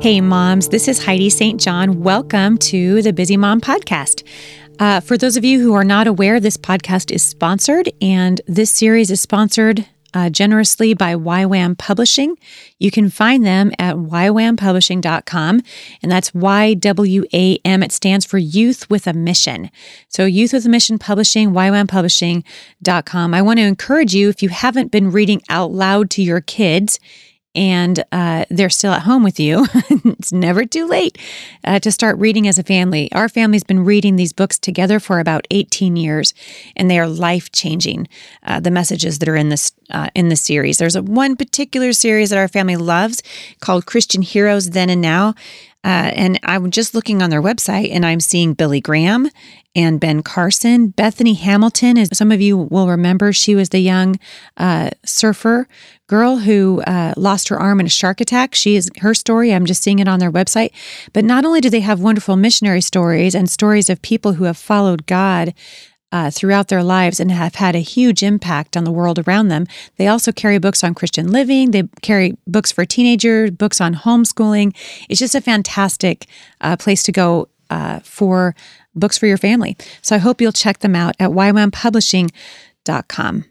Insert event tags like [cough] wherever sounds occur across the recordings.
Hey, moms, this is Heidi St. John. Welcome to the Busy Mom Podcast. Uh, for those of you who are not aware, this podcast is sponsored, and this series is sponsored uh, generously by YWAM Publishing. You can find them at ywampublishing.com, and that's Y W A M. It stands for Youth with a Mission. So, Youth with a Mission Publishing, ywampublishing.com. I want to encourage you, if you haven't been reading out loud to your kids, and uh, they're still at home with you, [laughs] it's never too late uh, to start reading as a family. Our family's been reading these books together for about 18 years, and they are life changing. Uh, the messages that are in this uh, in the series. There's a one particular series that our family loves called Christian Heroes Then and Now. Uh, and I'm just looking on their website and I'm seeing Billy Graham and Ben Carson. Bethany Hamilton, as some of you will remember, she was the young uh, surfer girl who uh, lost her arm in a shark attack. She is her story. I'm just seeing it on their website. But not only do they have wonderful missionary stories and stories of people who have followed God uh, throughout their lives and have had a huge impact on the world around them. They also carry books on Christian living. They carry books for teenagers, books on homeschooling. It's just a fantastic uh, place to go uh, for books for your family. So I hope you'll check them out at ywampublishing.com.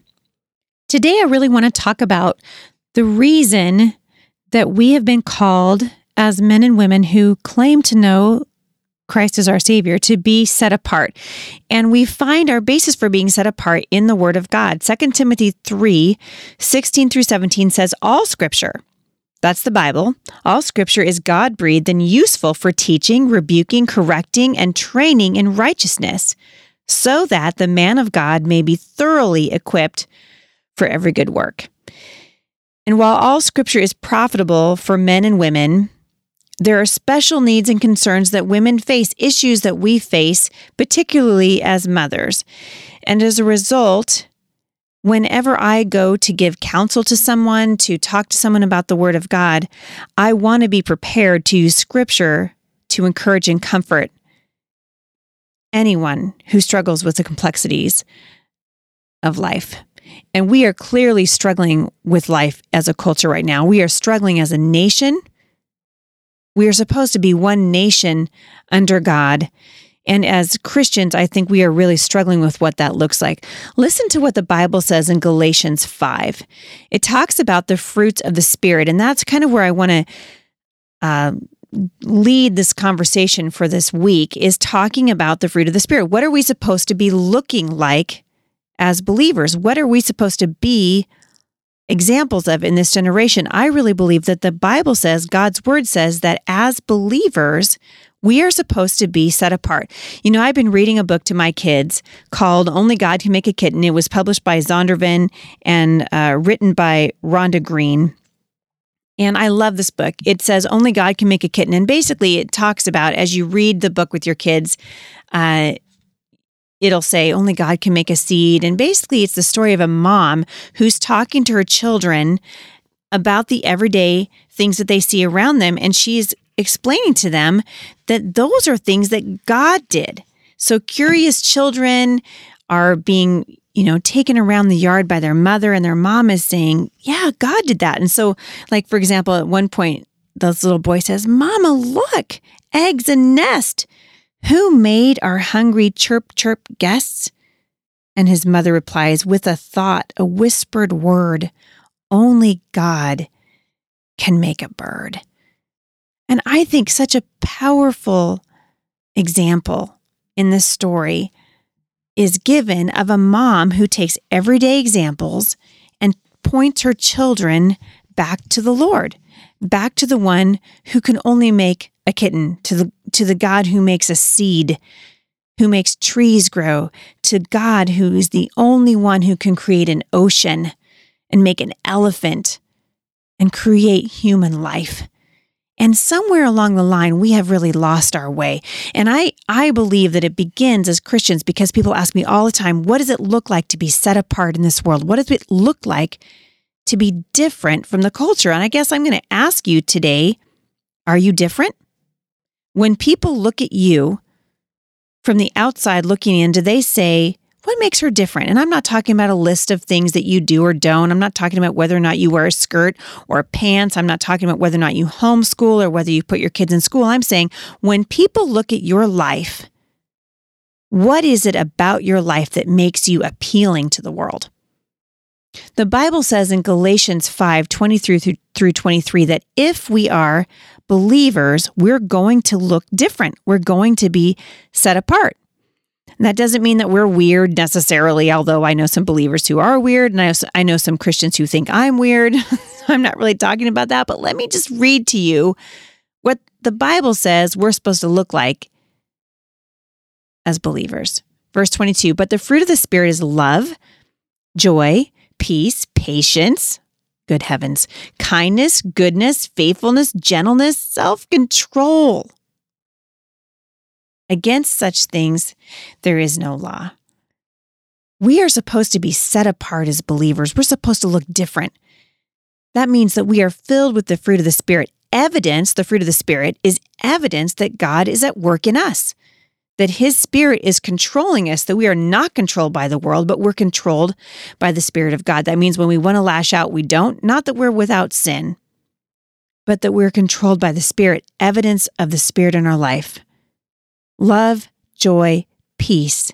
Today, I really want to talk about the reason that we have been called as men and women who claim to know Christ as our Savior to be set apart. And we find our basis for being set apart in the Word of God. 2 Timothy 3 16 through 17 says, All scripture, that's the Bible, all scripture is God breathed and useful for teaching, rebuking, correcting, and training in righteousness, so that the man of God may be thoroughly equipped for every good work. And while all scripture is profitable for men and women, there are special needs and concerns that women face, issues that we face, particularly as mothers. And as a result, whenever I go to give counsel to someone, to talk to someone about the Word of God, I want to be prepared to use Scripture to encourage and comfort anyone who struggles with the complexities of life. And we are clearly struggling with life as a culture right now. We are struggling as a nation. We are supposed to be one nation under God. And as Christians, I think we are really struggling with what that looks like. Listen to what the Bible says in Galatians 5. It talks about the fruits of the Spirit. And that's kind of where I want to uh, lead this conversation for this week is talking about the fruit of the Spirit. What are we supposed to be looking like as believers? What are we supposed to be examples of in this generation? I really believe that the Bible says, God's word says that as believers, we are supposed to be set apart. You know, I've been reading a book to my kids called Only God Can Make a Kitten. It was published by Zondervan and uh, written by Rhonda Greene. And I love this book. It says Only God Can Make a Kitten. And basically, it talks about as you read the book with your kids, uh, it'll say only God can make a seed. And basically, it's the story of a mom who's talking to her children about the everyday things that they see around them. And she's explaining to them that those are things that God did. So curious children are being, you know, taken around the yard by their mother, and their mom is saying, Yeah, God did that. And so, like, for example, at one point, this little boy says, Mama, look, eggs and nest. Who made our hungry chirp chirp guests? And his mother replies with a thought, a whispered word only God can make a bird. And I think such a powerful example in this story is given of a mom who takes everyday examples and points her children back to the Lord, back to the one who can only make a kitten, to the to the God who makes a seed, who makes trees grow, to God who is the only one who can create an ocean and make an elephant and create human life. And somewhere along the line, we have really lost our way. And I, I believe that it begins as Christians because people ask me all the time, what does it look like to be set apart in this world? What does it look like to be different from the culture? And I guess I'm going to ask you today, are you different? When people look at you from the outside looking in, do they say, What makes her different? And I'm not talking about a list of things that you do or don't. I'm not talking about whether or not you wear a skirt or pants. I'm not talking about whether or not you homeschool or whether you put your kids in school. I'm saying when people look at your life, what is it about your life that makes you appealing to the world? The Bible says in Galatians 5 23 through 23 that if we are believers, we're going to look different. We're going to be set apart. That doesn't mean that we're weird necessarily, although I know some believers who are weird, and I, I know some Christians who think I'm weird. [laughs] I'm not really talking about that, but let me just read to you what the Bible says we're supposed to look like as believers. Verse 22 But the fruit of the Spirit is love, joy, peace, patience, good heavens, kindness, goodness, faithfulness, gentleness, self control. Against such things, there is no law. We are supposed to be set apart as believers. We're supposed to look different. That means that we are filled with the fruit of the Spirit. Evidence, the fruit of the Spirit, is evidence that God is at work in us, that His Spirit is controlling us, that we are not controlled by the world, but we're controlled by the Spirit of God. That means when we want to lash out, we don't. Not that we're without sin, but that we're controlled by the Spirit, evidence of the Spirit in our life love, joy, peace,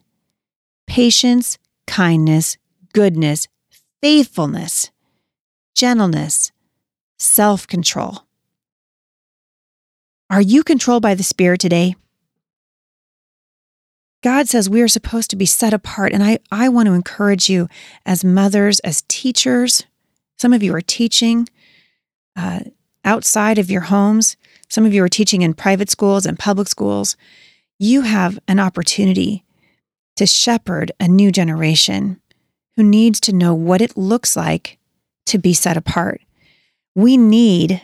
patience, kindness, goodness, faithfulness, gentleness, self control. Are you controlled by the Spirit today? God says we are supposed to be set apart. And I, I want to encourage you as mothers, as teachers. Some of you are teaching uh, outside of your homes. Some of you are teaching in private schools and public schools you have an opportunity to shepherd a new generation who needs to know what it looks like to be set apart. We need,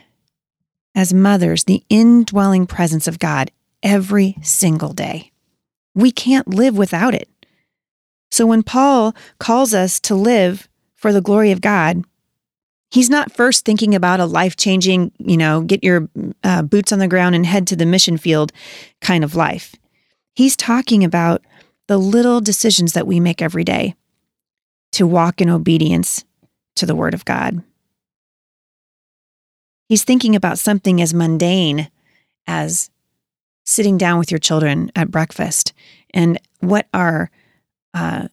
as mothers, the indwelling presence of God every single day. We can't live without it. So when Paul calls us to live for the glory of God, he's not first thinking about a life changing, you know, get your uh, boots on the ground and head to the mission field kind of life. He's talking about the little decisions that we make every day to walk in obedience to the Word of God. He's thinking about something as mundane as sitting down with your children at breakfast and what our uh,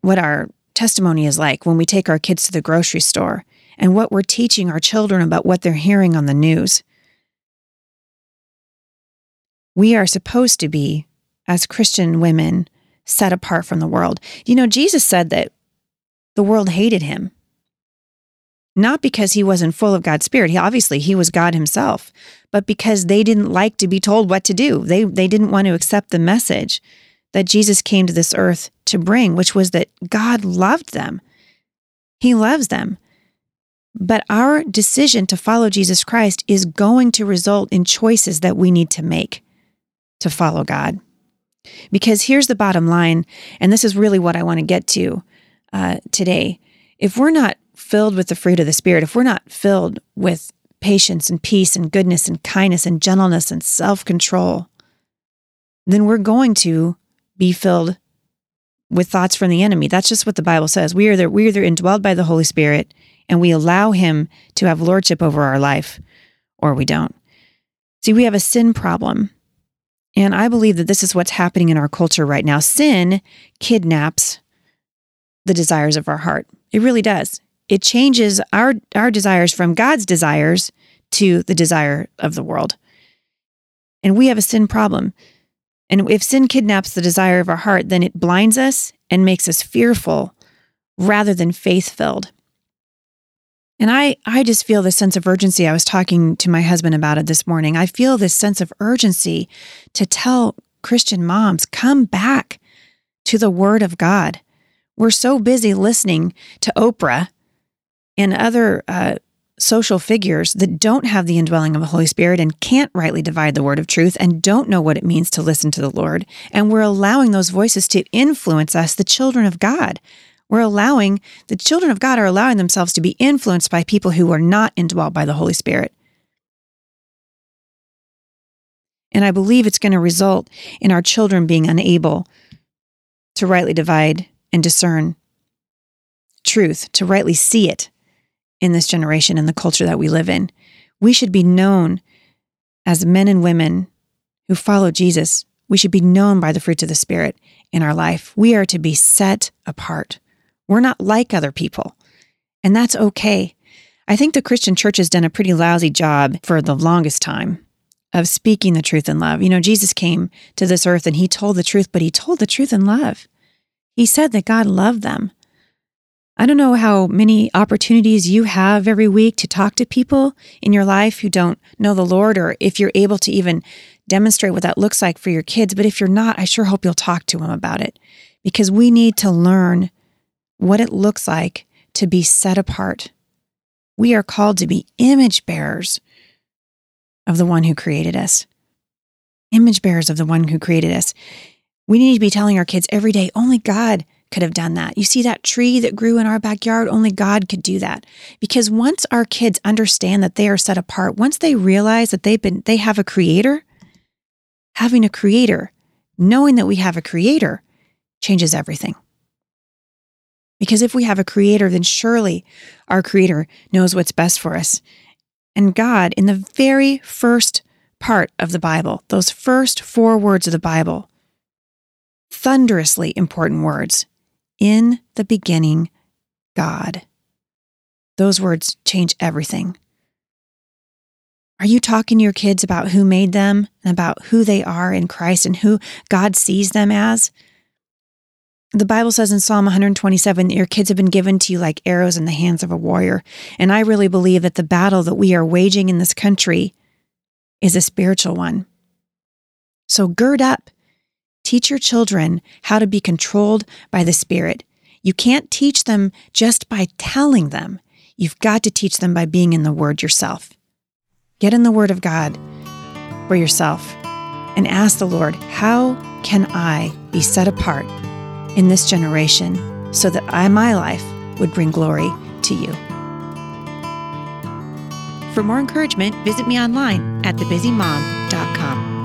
what our testimony is like when we take our kids to the grocery store and what we're teaching our children about what they're hearing on the news. We are supposed to be as Christian women set apart from the world. You know, Jesus said that the world hated him. Not because he wasn't full of God's spirit. He obviously he was God himself, but because they didn't like to be told what to do. They they didn't want to accept the message that Jesus came to this earth to bring, which was that God loved them. He loves them. But our decision to follow Jesus Christ is going to result in choices that we need to make to follow God. Because here's the bottom line, and this is really what I want to get to uh, today. If we're not filled with the fruit of the Spirit, if we're not filled with patience and peace and goodness and kindness and gentleness and self control, then we're going to be filled with thoughts from the enemy. That's just what the Bible says. We are, the, we are either indwelled by the Holy Spirit and we allow Him to have lordship over our life, or we don't. See, we have a sin problem and I believe that this is what's happening in our culture right now. Sin kidnaps the desires of our heart. It really does. It changes our, our desires from God's desires to the desire of the world. And we have a sin problem. And if sin kidnaps the desire of our heart, then it blinds us and makes us fearful rather than faith filled. And I, I just feel this sense of urgency. I was talking to my husband about it this morning. I feel this sense of urgency to tell Christian moms, come back to the Word of God. We're so busy listening to Oprah and other uh, social figures that don't have the indwelling of the Holy Spirit and can't rightly divide the word of truth and don't know what it means to listen to the Lord. And we're allowing those voices to influence us, the children of God. We're allowing, the children of God are allowing themselves to be influenced by people who are not indwelt by the Holy Spirit. And I believe it's going to result in our children being unable to rightly divide and discern truth, to rightly see it in this generation and the culture that we live in. We should be known as men and women who follow Jesus. We should be known by the fruits of the Spirit in our life. We are to be set apart. We're not like other people, and that's okay. I think the Christian church has done a pretty lousy job for the longest time of speaking the truth in love. You know, Jesus came to this earth and he told the truth, but he told the truth in love. He said that God loved them. I don't know how many opportunities you have every week to talk to people in your life who don't know the Lord, or if you're able to even demonstrate what that looks like for your kids. But if you're not, I sure hope you'll talk to them about it because we need to learn what it looks like to be set apart. We are called to be image bearers of the one who created us, image bearers of the one who created us. We need to be telling our kids every day, only God could have done that. You see that tree that grew in our backyard? Only God could do that. Because once our kids understand that they are set apart, once they realize that they've been they have a creator, having a creator, knowing that we have a creator changes everything. Because if we have a creator, then surely our creator knows what's best for us. And God, in the very first part of the Bible, those first four words of the Bible, thunderously important words, in the beginning, God. Those words change everything. Are you talking to your kids about who made them and about who they are in Christ and who God sees them as? The Bible says in Psalm 127 that your kids have been given to you like arrows in the hands of a warrior. And I really believe that the battle that we are waging in this country is a spiritual one. So gird up Teach your children how to be controlled by the Spirit. You can't teach them just by telling them. You've got to teach them by being in the Word yourself. Get in the Word of God for yourself and ask the Lord, How can I be set apart in this generation so that I, my life would bring glory to you? For more encouragement, visit me online at thebusymom.com.